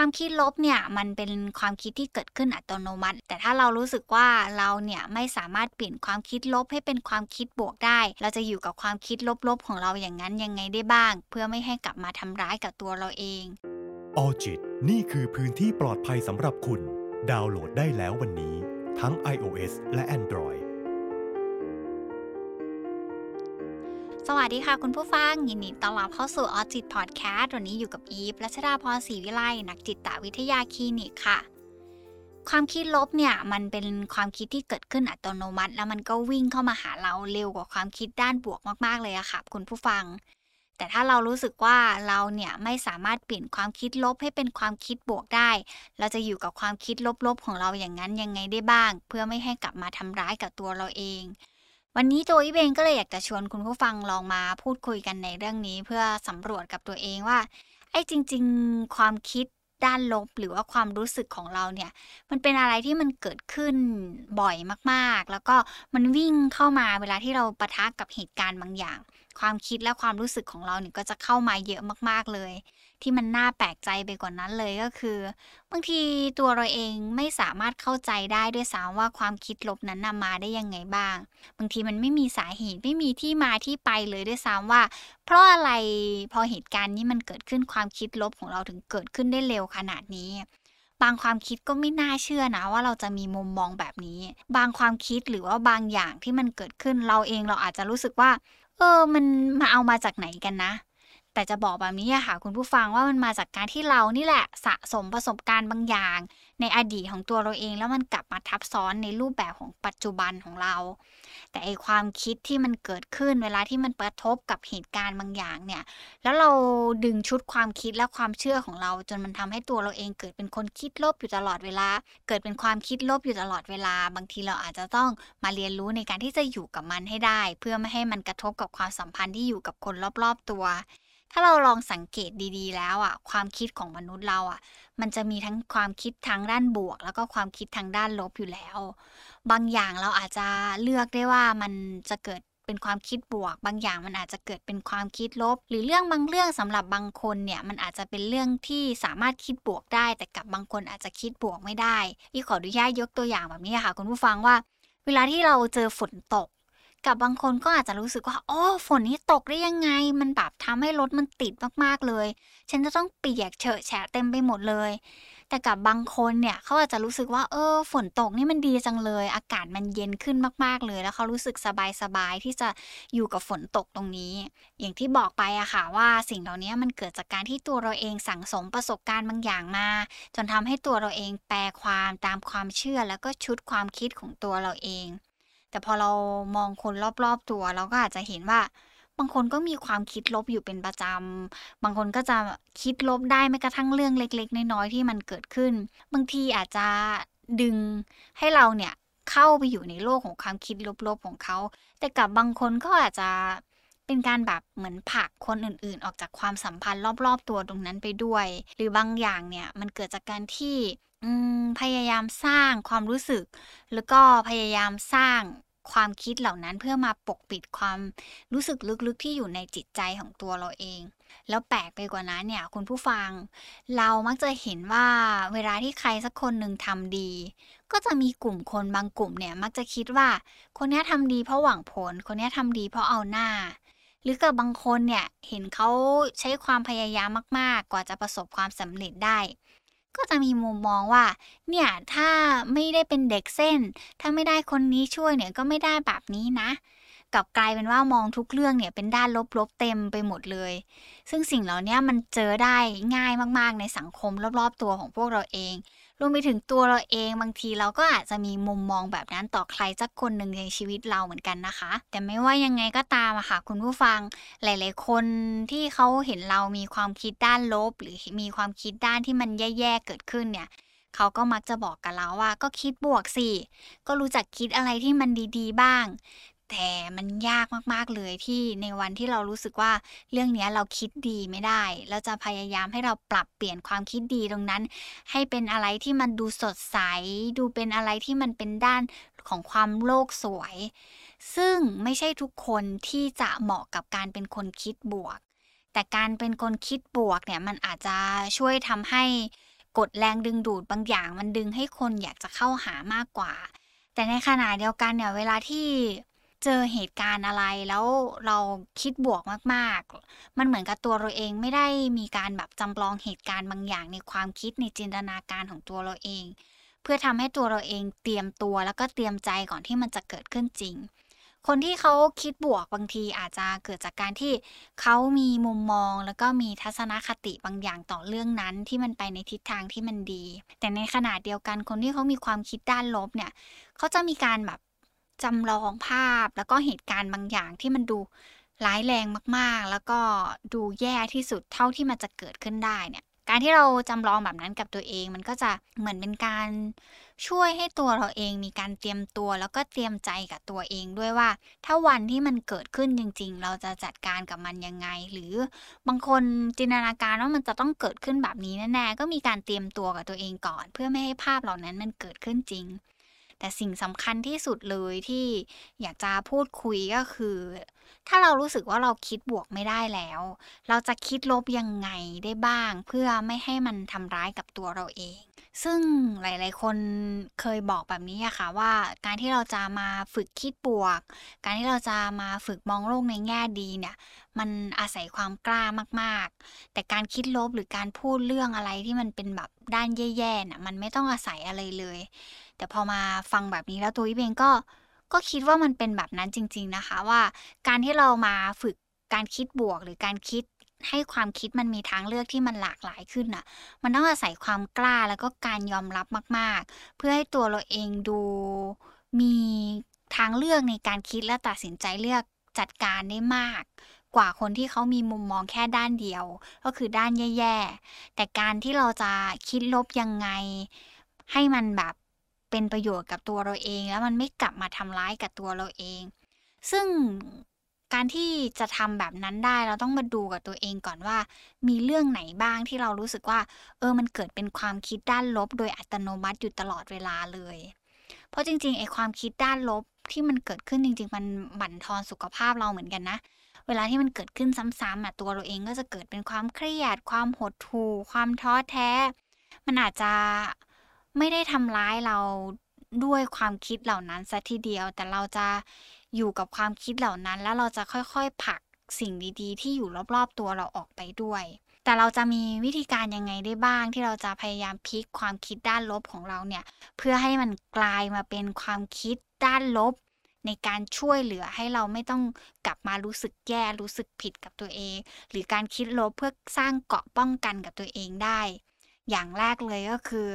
ความคิดลบเนี่ยมันเป็นความคิดที่เกิดขึ้นอัตโนมัติ แต่ถ้าเรารู้สึกว่าเราเนี่ยไม่สามารถเปลี่ยนความคิดลบให้เป็นความคิดบวกได้ เราจะอยู่กับความคิดลบๆของเราอย่างนั้นยังไงได้บ้าง เพื่อไม่ให้กลับมาทำร้ายกับตัวเราเองออจิตนี่คือพื้นที่ปลอดภัยสำหรับคุณ ดาวน์โหลดได้แล้ววันนี้ ทั้ง iOS และ Android สวัสดีค่ะคุณผู้ฟัง ยินดีต้อนรับเข้าสู่ออจิตพอดแคสต์วันนี้อยู่กับอีฟรัชดาพรศรีวิไลนักจิตวิทยาคลินิกค่ะ ความคิดลบเนี่ยมันเป็นความคิดที่เกิดขึ้นอัตโนมัติ แล้วมันก็วิ่งเข้ามาหาเราเร็วกว่าความคิดด้านบวกมากๆเลยอะค่ะคุณผู้ฟัง แต่ถ้าเรารู้สึกว่าเราเนี่ยไม่สามารถเปลี่ยนความคิดลบให้เป็นความคิดบวกได้ เราจะอยู่กับความคิดลบๆของเราอย่างนั้นยังไงได้บ้าง เพื่อไม่ให้กลับมาทำร้ายกับตัวเราเอง วันนี้ตัวอีเองก็เลยอยากจะชวนคุณผู้ฟังลองมาพูดคุยกันในเรื่องนี้ เพื่อสำรวจกับตัวเองว่าไอ้จริง ๆ ความคิดด้านลบหรือว่าความรู้สึกของเราเนี่ย มันเป็นอะไรที่มันเกิดขึ้นบ่อยมากๆ แล้วก็มันวิ่งเข้ามาเวลาที่เราปะทะกับเหตุการณ์บางอย่าง ความคิดและความรู้สึกของเราเนี่ยก็จะเข้ามาเยอะมากๆเลย ที่มันน่าแปลกใจไปกว่านั้นเลยก็คือ บางทีตัวเราเองไม่สามารถเข้าใจได้ด้วยซ้ำว่าความคิดลบนั้นนำมาได้ยังไงบ้าง บางทีมันไม่มีสาเหตุไม่มีที่มาที่ไปเลยด้วยซ้ำว่า เพราะอะไรพอเหตุการณ์นี้มันเกิดขึ้นความคิดลบของเราถึงเกิดขึ้นได้เร็วขนาดนี้บางความคิดก็ไม่น่าเชื่อนะว่าเราจะมีมุมมองแบบนี้ บางความคิดหรือว่าบางอย่างที่มันเกิดขึ้นเราเองเราอาจจะรู้สึกว่า เออ มันมาเอามาจากไหนกันนะ แต่จะบอกแบบนี้ค่ะคุณผู้ฟังว่ามันมาจากการที่เรานี่แหละสะสมประสบการณ์บางอย่าง ในอดีตของตัวเราเอง แล้วมันกลับมาทับซ้อนในรูปแบบของปัจจุบันของเรา แต่ไอความคิดที่มันเกิดขึ้นเวลาที่มันกระทบกับเหตุการณ์บางอย่างเนี่ยแล้วเราดึงชุดความคิดและความเชื่อของเรา จนมันทำให้ตัวเราเองเกิดเป็นคนคิดลบอยู่ตลอดเวลา เกิดเป็นความคิดลบอยู่ตลอดเวลา บางทีเราอาจจะต้องมาเรียนรู้ในการที่จะอยู่กับมันให้ได้ เพื่อไม่ให้มันกระทบกับความสัมพันธ์ที่อยู่กับคนรอบๆตัว ถ้าเราลองสังเกตดีๆ แล้วอะความคิดของมนุษย์เราอะ มันจะมีทั้งความคิดทางด้านบวก แล้วก็ความคิดทางด้านลบอยู่แล้ว บางอย่างเราอาจจะเลือกได้ว่ามันจะเกิดเป็นความคิดบวก บางอย่างมันอาจจะเกิดเป็นความคิดลบ หรือเรื่องบางเรื่องสำหรับบางคนเนี่ยมันอาจจะเป็นเรื่องที่สามารถคิดบวกได้ แต่กับบางคนอาจจะคิดบวกไม่ได้ที่ขออนุญาตยกตัวอย่างแบบนี้ค่ะ คุณผู้ฟังว่า เวลาที่เราเจอฝนตก กับบางคนก็อาจจะรู้สึกว่าอ๋อฝนนี้ตกได้ยังไง มันแบบทำให้รถมันติดมากๆเลย ฉันจะต้องเปียกเฉอะแฉะเต็มไปหมดเลย แต่กับบางคนเนี่ยเขาอาจจะรู้สึกว่าเออ ฝนตกนี่มันดีจังเลย อากาศมันเย็นขึ้นมากๆเลย แล้วเขารู้สึกสบายๆที่จะอยู่กับฝนตกตรงนี้ อย่างที่บอกไปอะค่ะว่าสิ่งเหล่านี้มันเกิดจากการที่ตัวเราเองสั่งสมประสบการณ์บางอย่างมา จนทำให้ตัวเราเองแปลความตามความเชื่อแล้วก็ชุดความคิดของตัวเราเอง แต่พอเรามองคนรอบๆตัว เราก็อาจจะเห็นว่า บางคนก็มีความคิดลบอยู่เป็นประจำ บางคนก็จะคิดลบได้แม้กระทั่งเรื่องเล็ก ๆ น้อยๆที่มันเกิดขึ้น บางทีอาจจะดึงให้เราเนี่ยเข้าไปอยู่ในโลกของความคิดลบๆของเขา แต่กับบางคนก็อาจจะเป็นการแบบเหมือนผลักคนอื่น ๆ ออกจากความสัมพันธ์รอบ ๆ ตัวตรงนั้นไปด้วย หรือบางอย่างเนี่ยมันเกิดจากการที่ พยายามสร้างความรู้สึก แล้วก็พยายามสร้างความคิดเหล่านั้นเพื่อมาปกปิดความรู้สึกลึกๆที่อยู่ในจิตใจของตัวเราเอง แล้วแปลกไปกว่านั้นเนี่ยคุณผู้ฟัง เรามักจะเห็นว่าเวลาที่ใครสักคนหนึ่งทำดี ก็จะมีกลุ่มคนบางกลุ่มเนี่ยมักจะคิดว่า คนนี้ทำดีเพราะหวังผล คนนี้ทำดีเพราะเอาหน้า หรือกับบางคนเนี่ยเห็นเขาใช้ความพยายามมาก ๆ กว่าจะประสบความสำเร็จได้ ก็จะมีมุมมองว่า เนี่ยถ้าไม่ได้เป็นเด็กเส้น ถ้าไม่ได้คนนี้ช่วยเนี่ยก็ไม่ได้แบบนี้นะกับกลายเป็นว่ามองทุกเรื่องเนี่ยเป็นด้านลบๆเต็มไปหมดเลย ซึ่งสิ่งเหล่านี้มันเจอได้ง่ายมากๆในสังคมรอบๆตัวของพวกเราเอง รวมไปถึงตัวเราเองบางทีเราก็อาจจะมีมุมมองแบบนั้นต่อใครสักคนหนึ่งในชีวิตเราเหมือนกันนะคะ แต่ไม่ว่ายังไงก็ตามอะค่ะ คุณผู้ฟังหลาย ๆ คนที่เขาเห็นเรามีความคิดด้านลบ หรือมีความคิดด้านที่มันแย่ ๆ เกิดขึ้นเนี่ยเขาก็มักจะบอกกับเราว่าก็คิดบวกสิ ก็รู้จักคิดอะไรที่มันดีๆ บ้าง แต่มันยากมากๆเลยที่ในวันที่เรารู้สึกว่าเรื่องนี้เราคิดดีไม่ได้ เราจะพยายามให้เราปรับเปลี่ยนความคิดดีตรงนั้น ให้เป็นอะไรที่มันดูสดใส ดูเป็นอะไรที่มันเป็นด้านของความโลกสวย ซึ่งไม่ใช่ทุกคนที่จะเหมาะกับการเป็นคนคิดบวก แต่การเป็นคนคิดบวกเนี่ยมันอาจจะช่วยทำให้กดแรงดึงดูดบางอย่าง มันดึงให้คนอยากจะเข้าหามากกว่า แต่ในขณะเดียวกันเนี่ยเวลาที่ เจอเหตุการณ์อะไรแล้วเราคิดบวกมากๆ มันเหมือนกับตัวเราเองไม่ได้มีการแบบจำลองเหตุการณ์บางอย่างในความคิดในจินตนาการของตัวเราเอง เพื่อทำให้ตัวเราเองเตรียมตัวแล้วก็เตรียมใจก่อนที่มันจะเกิดขึ้นจริง คนที่เขาคิดบวกบางทีอาจจะเกิดจากการที่เขามีมุมมองแล้วก็มีทัศนคติบางอย่างต่อเรื่องนั้นที่มันไปในทิศทางที่มันดี แต่ในขณะเดียวกันคนที่เขามีความคิดด้านลบเนี่ยเขาจะมีการแบบ จำลองภาพแล้วก็เหตุการณ์บางอย่างที่มันดูร้ายแรงมากๆ แล้วก็ดูแย่ที่สุดเท่าที่มันจะเกิดขึ้นได้เนี่ย การที่เราจำลองแบบนั้นกับตัวเองมันก็จะเหมือนเป็นการช่วยให้ตัวเราเองมีการเตรียมตัวแล้วก็เตรียมใจกับตัวเองด้วยว่า ถ้าวันที่มันเกิดขึ้นจริง ๆ เราจะจัดการกับมันยังไง หรือบางคนจินตนาการว่ามันจะต้องเกิดขึ้นแบบนี้แน่ๆก็มีการเตรียมตัวกับตัวเองก่อน เพื่อไม่ให้ภาพเหล่านั้นมันเกิดขึ้นจริง แต่สิ่งสำคัญที่สุดเลยที่อยากจะพูดคุยก็คือ ถ้าเรารู้สึกว่าเราคิดบวกไม่ได้แล้ว เราจะคิดลบยังไงได้บ้าง เพื่อไม่ให้มันทำร้ายกับตัวเราเอง ซึ่งหลาย ๆ คนเคยบอกแบบนี้อะค่ะว่า การที่เราจะมาฝึกคิดบวก การที่เราจะมาฝึกมองโลกในแง่ดีเนี่ยมันอาศัยความกล้ามาก ๆ แต่การคิดลบหรือการพูดเรื่องอะไรที่มันเป็นแบบด้านแย่ๆน่ะมันไม่ต้องอาศัยอะไรเลย แต่พอมาฟังแบบนี้แล้วตัววิเองก็ก็คิดว่ามันเป็นแบบนั้นจริง ๆนะคะ ว่าการที่เรามาฝึกการคิดบวกหรือการคิดให้ความคิดมันมีทางเลือกที่มันหลากหลายขึ้นอะ มันต้องอาศัยความกล้าแล้วก็การยอมรับมาก ๆ เพื่อให้ตัวเราเองดูมีทางเลือกในการคิดและตัดสินใจเลือกจัดการได้มาก กว่าคนที่เขามีมุมมองแค่ด้านเดียว ก็คือด้านแย่ ๆ แต่การที่เราจะคิดลบยังไง ให้มันแบบ เป็นประโยชน์กับตัวเราเอง แล้วมันไม่กลับมาทำร้ายกับตัวเราเอง ซึ่งการที่จะทำแบบนั้นได้เราต้องมาดูกับตัวเองก่อนว่า มีเรื่องไหนบ้างที่เรารู้สึกว่า เออมันเกิดเป็นความคิดด้านลบ โดยอัตโนมัติอยู่ตลอดเวลาเลย เพราะจริงๆไอ้ความคิดด้านลบที่มันเกิดขึ้นจริง ๆ มันบั่นทอนสุขภาพเราเหมือนกันนะ เวลาที่มันเกิดขึ้นซ้ำๆอะตัวเราเองก็จะเกิดเป็นความเครียด ความหดหู่ความท้อแท้ มันอาจจะ ไม่ได้ทำร้ายเราด้วยความคิดเหล่านั้นซะทีเดียว แต่เราจะอยู่กับความคิดเหล่านั้น แล้วเราจะค่อยๆผลักสิ่งดีๆ ที่อยู่รอบๆตัวเราออกไปด้วย แต่เราจะมีวิธีการยังไงได้บ้าง ที่เราจะพยายามพลิกความคิดด้านลบของเราเนี่ย เพื่อให้มันกลายมาเป็นความคิดด้านลบ ในการช่วยเหลือให้เราไม่ต้องกลับมารู้สึกแย่รู้สึกผิดกับตัวเอง หรือการคิดลบเพื่อสร้างเกาะป้องกันกับตัวเองได้ อย่างแรกเลยก็คือ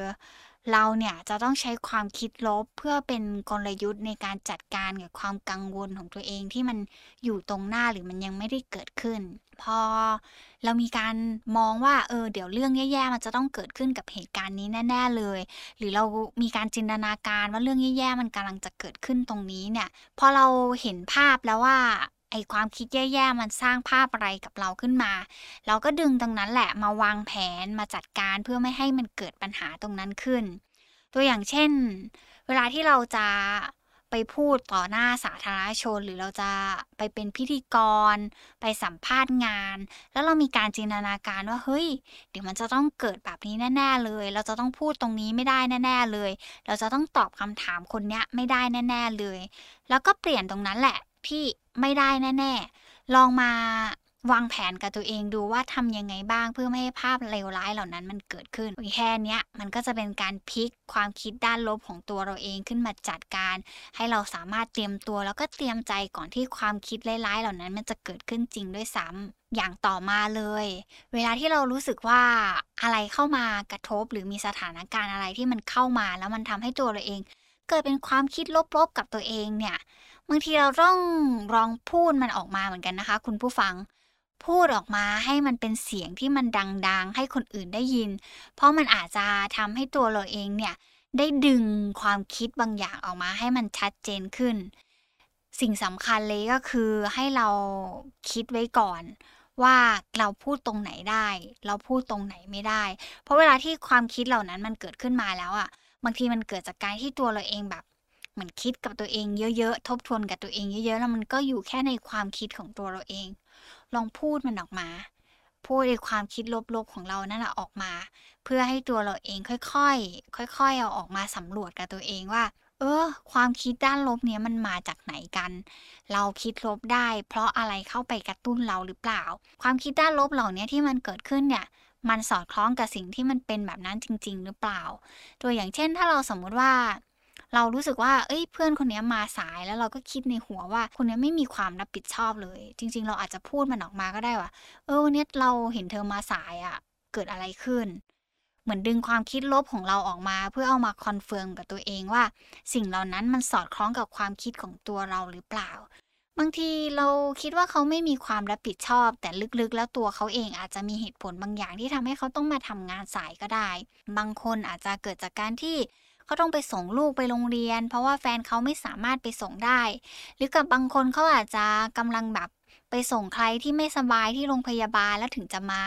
เราเนี่ยจะต้องใช้ความคิดลบเพื่อเป็นกลยุทธ์ในการจัดการกับความกังวลของตัวเองที่มันอยู่ตรงหน้าหรือมันยังไม่ได้เกิดขึ้น พอเรามีการมองว่าเออเดี๋ยวเรื่องแย่ๆมันจะต้องเกิดขึ้นกับเหตุการณ์นี้แน่ ๆเลย หรือเรามีการจินตนาการว่าเรื่องแย่ๆมันกำลังจะเกิดขึ้นตรงนี้เนี่ยพอเราเห็นภาพแล้วว่า ไอความคิดแย่ๆ มันสร้างภาพอะไรกับเราขึ้นมา เราก็ดึงตรงนั้นแหละมาวางแผนมาจัดการเพื่อไม่ให้มันเกิดปัญหาตรงนั้นขึ้น ตัวอย่างเช่น เวลาที่เราจะไปพูดต่อหน้าสาธารณชน หรือเราจะไปเป็นพิธีกร ไปสัมภาษณ์งาน แล้วเรามีการจินตนาการว่าเฮ้ย เดี๋ยวมันจะต้องเกิดแบบนี้แน่ ๆ เลย เราจะต้องพูดตรงนี้ไม่ได้แน่ ๆเลย เราจะต้องตอบคำถามคนเนี้ยไม่ได้แน่ ๆเลย แล้วก็เปลี่ยนตรงนั้นแหละที่ ไม่ได้แน่ๆ ลองมาวางแผนกับตัวเองดูว่าทำยังไงบ้างเพื่อไม่ให้ภาพเลวร้ายเหล่านั้นมันเกิดขึ้นแค่นี้มันก็จะเป็นการพลิกความคิดด้านลบของตัวเราเองขึ้นมาจัดการ ให้เราสามารถเตรียมตัวแล้วก็เตรียมใจก่อนที่ความคิดร้ายๆ เหล่านั้นมันจะเกิดขึ้นจริงด้วยซ้ำอย่างต่อมาเลย เวลาที่เรารู้สึกว่าอะไรเข้ามากระทบ หรือมีสถานการณ์อะไรที่มันเข้ามา แล้วมันทำให้ตัวเราเอง เกิดเป็นความคิดลบๆกับตัวเองเนี่ย บางทีเราต้องลองพูดมันออกมาเหมือนกันนะคะ คุณผู้ฟังพูดออกมาให้มันเป็นเสียงที่มันดัง ๆ ให้คนอื่นได้ยิน เพราะมันอาจจะทำให้ตัวเราเองเนี่ยได้ดึงความคิดบางอย่างออกมาให้มันชัดเจนขึ้น สิ่งสำคัญเลยก็คือให้เราคิดไว้ก่อน ว่าเราพูดตรงไหนได้ เราพูดตรงไหนไม่ได้ เพราะเวลาที่ความคิดเหล่านั้นมันเกิดขึ้นมาแล้วอะ่ะบางทีมันเกิดจากการที่ตัวเราเองแบบ เหมือนคิดกับตัวเองเยอะๆ ทบทวนกับตัวเองเยอะๆ แล้วมันก็อยู่แค่ในความคิดของตัวเราเอง ลองพูดมันออกมา พูดในความคิดลบๆของเรานั่นแหละออกมา เพื่อให้ตัวเราเองค่อยๆ ค่อยๆ เอาออกมาสำรวจกับตัวเองว่า เออ ความคิดด้านลบเนี้ยมันมาจากไหนกัน เราคิดลบได้ เพราะอะไรเข้าไปกระตุ้นเราหรือเปล่า ความคิดด้านลบเหล่านี้ที่มันเกิดขึ้นเนี่ยมันสอดคล้องกับสิ่งที่มันเป็นแบบนั้นจริง ๆ หรือเปล่า ตัวอย่างเช่น ถ้าเราสมมุติว่า เรารู้สึกว่า เอ้ยเพื่อนคนนี้มาสายแล้วเราก็คิดในหัวว่า คนนี้ไม่มีความรับผิดชอบเลย จริง ๆ เราอาจจะพูดมันออกมาก็ได้ว่า เออวันนี้เราเห็นเธอมาสายอะ่ะ เกิดอะไรขึ้น เหมือนดึงความคิดลบของเราออกมา เพื่อเอามา confirm กับตัวเองว่า สิ่งเหล่านั้นมันสอดคล้องกับความคิดของตัวเราหรือเปล่า บางทีเราคิดว่าเขาไม่มีความรับผิดชอบ แต่ลึกๆ แล้วตัวเขาเองอาจจะมีเหตุผลบางอย่างที่ทำให้เขาต้องมาทำงานสายก็ได้ บางคนอาจจะเกิดจากการที่ เขาต้องไปส่งลูกไปโรงเรียน เพราะว่าแฟนเขาไม่สามารถไปส่งได้ หรือกับบางคนเขาอาจจะกำลังแบบไปส่งใครที่ไม่สบายที่โรงพยาบาลแล้วถึงจะมา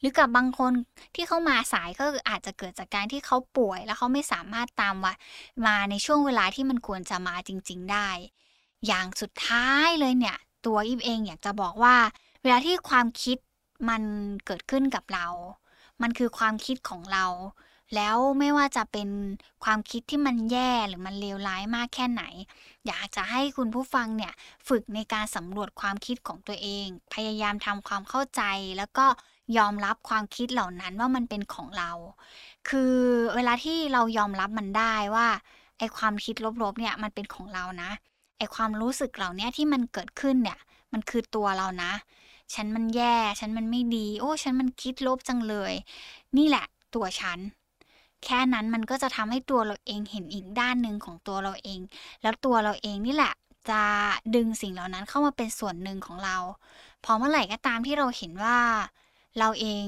หรือกับบางคนที่เขามาสายก็อาจจะเกิดจากการที่เขาป่วย แล้วเขาไม่สามารถตามว่ามาในช่วงเวลาที่มันควรจะมาจริง ๆ ได้ อย่างสุดท้ายเลยเนี่ย ตัวอิฟเองอยากจะบอกว่า เวลาที่ความคิดมันเกิดขึ้นกับเรา มันคือความคิดของเรา แล้วไม่ว่าจะเป็นความคิดที่มันแย่หรือมันเลวร้ายมากแค่ไหน อยากจะให้คุณผู้ฟังเนี่ยฝึกในการสำรวจความคิดของตัวเอง พยายามทำความเข้าใจ แล้วก็ยอมรับความคิดเหล่านั้นว่ามันเป็นของเรา คือเวลาที่เรายอมรับมันได้ว่าไอความคิดลบๆเนี่ยมันเป็นของเรานะไอความรู้สึกเหล่านี้ที่มันเกิดขึ้นเนี่ยมันคือตัวเรานะ ฉันมันแย่ ฉันมันไม่ดี โอ้ ฉันมันคิดลบจังเลย นี่แหละตัวฉัน แค่นั้นมันก็จะทำให้ตัวเราเองเห็นอีกด้านหนึ่งของตัวเราเอง แล้วตัวเราเองนี่แหละจะดึงสิ่งเหล่านั้นเข้ามาเป็นส่วนหนึ่งของเรา พอเมื่อไหร่ก็ตามที่เราเห็นว่า เราเอง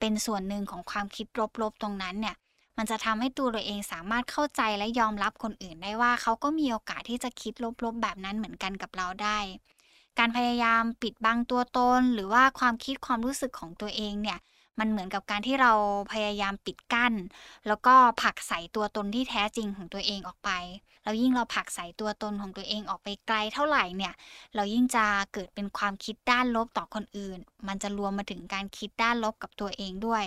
เป็นส่วนหนึ่งของความคิดลบๆตรงนั้นเนี่ย มันจะทำให้ตัวเราเองสามารถเข้าใจและยอมรับคนอื่นได้ว่าเขาก็มีโอกาสที่จะคิดลบๆแบบนั้นเหมือนกันกับเราได้ การพยายามปิดบังตัวตนหรือว่าความคิดความรู้สึกของตัวเองเนี่ย มันเหมือนกับการที่เราพยายามปิดกั้น แล้วก็ผลักใส่ตัวตนที่แท้จริงของตัวเองออกไปแล้วยิ่งเราผลักใส่ตัวตนของตัวเองออกไปไกลเท่าไหร่เนี่ย เรายิ่งจะเกิดเป็นความคิดด้านลบต่อคนอื่น มันจะรวมมาถึงการคิดด้านลบกับตัวเองด้วย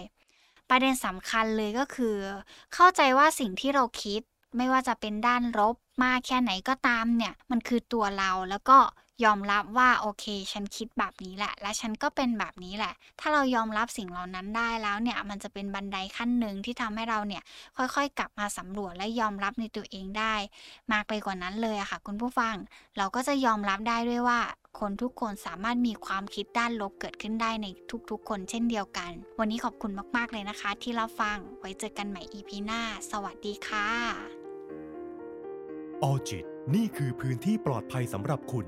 ประเด็นสำคัญเลยก็คือ เข้าใจว่าสิ่งที่เราคิดไม่ว่าจะเป็นด้านลบมากแค่ไหนก็ตามเนี่ย มันคือตัวเราแล้วก็ ยอมรับว่าโอเค ฉันคิดแบบนี้แหละ และฉันก็เป็นแบบนี้แหละ ถ้าเรายอมรับสิ่งเหล่านั้นได้แล้วเนี่ย มันจะเป็นบันไดขั้นหนึ่งที่ทำให้เราเนี่ย ค่อยๆ กลับมาสำรวจและยอมรับในตัวเองได้ มากไปกว่านั้นเลยอะค่ะ คุณผู้ฟัง เราก็จะยอมรับได้ด้วยว่าคนทุกคนสามารถมีความคิดด้านลบเกิดขึ้นได้ในทุกๆ คนเช่นเดียวกัน วันนี้ขอบคุณมากๆเลยนะคะ ที่เรับฟัง ไว้เจอกันใหม่ EP หน้า สวัสดีค่ะออจิต นี่คือพื้นที่ปลอดภัยสำหรับคุณ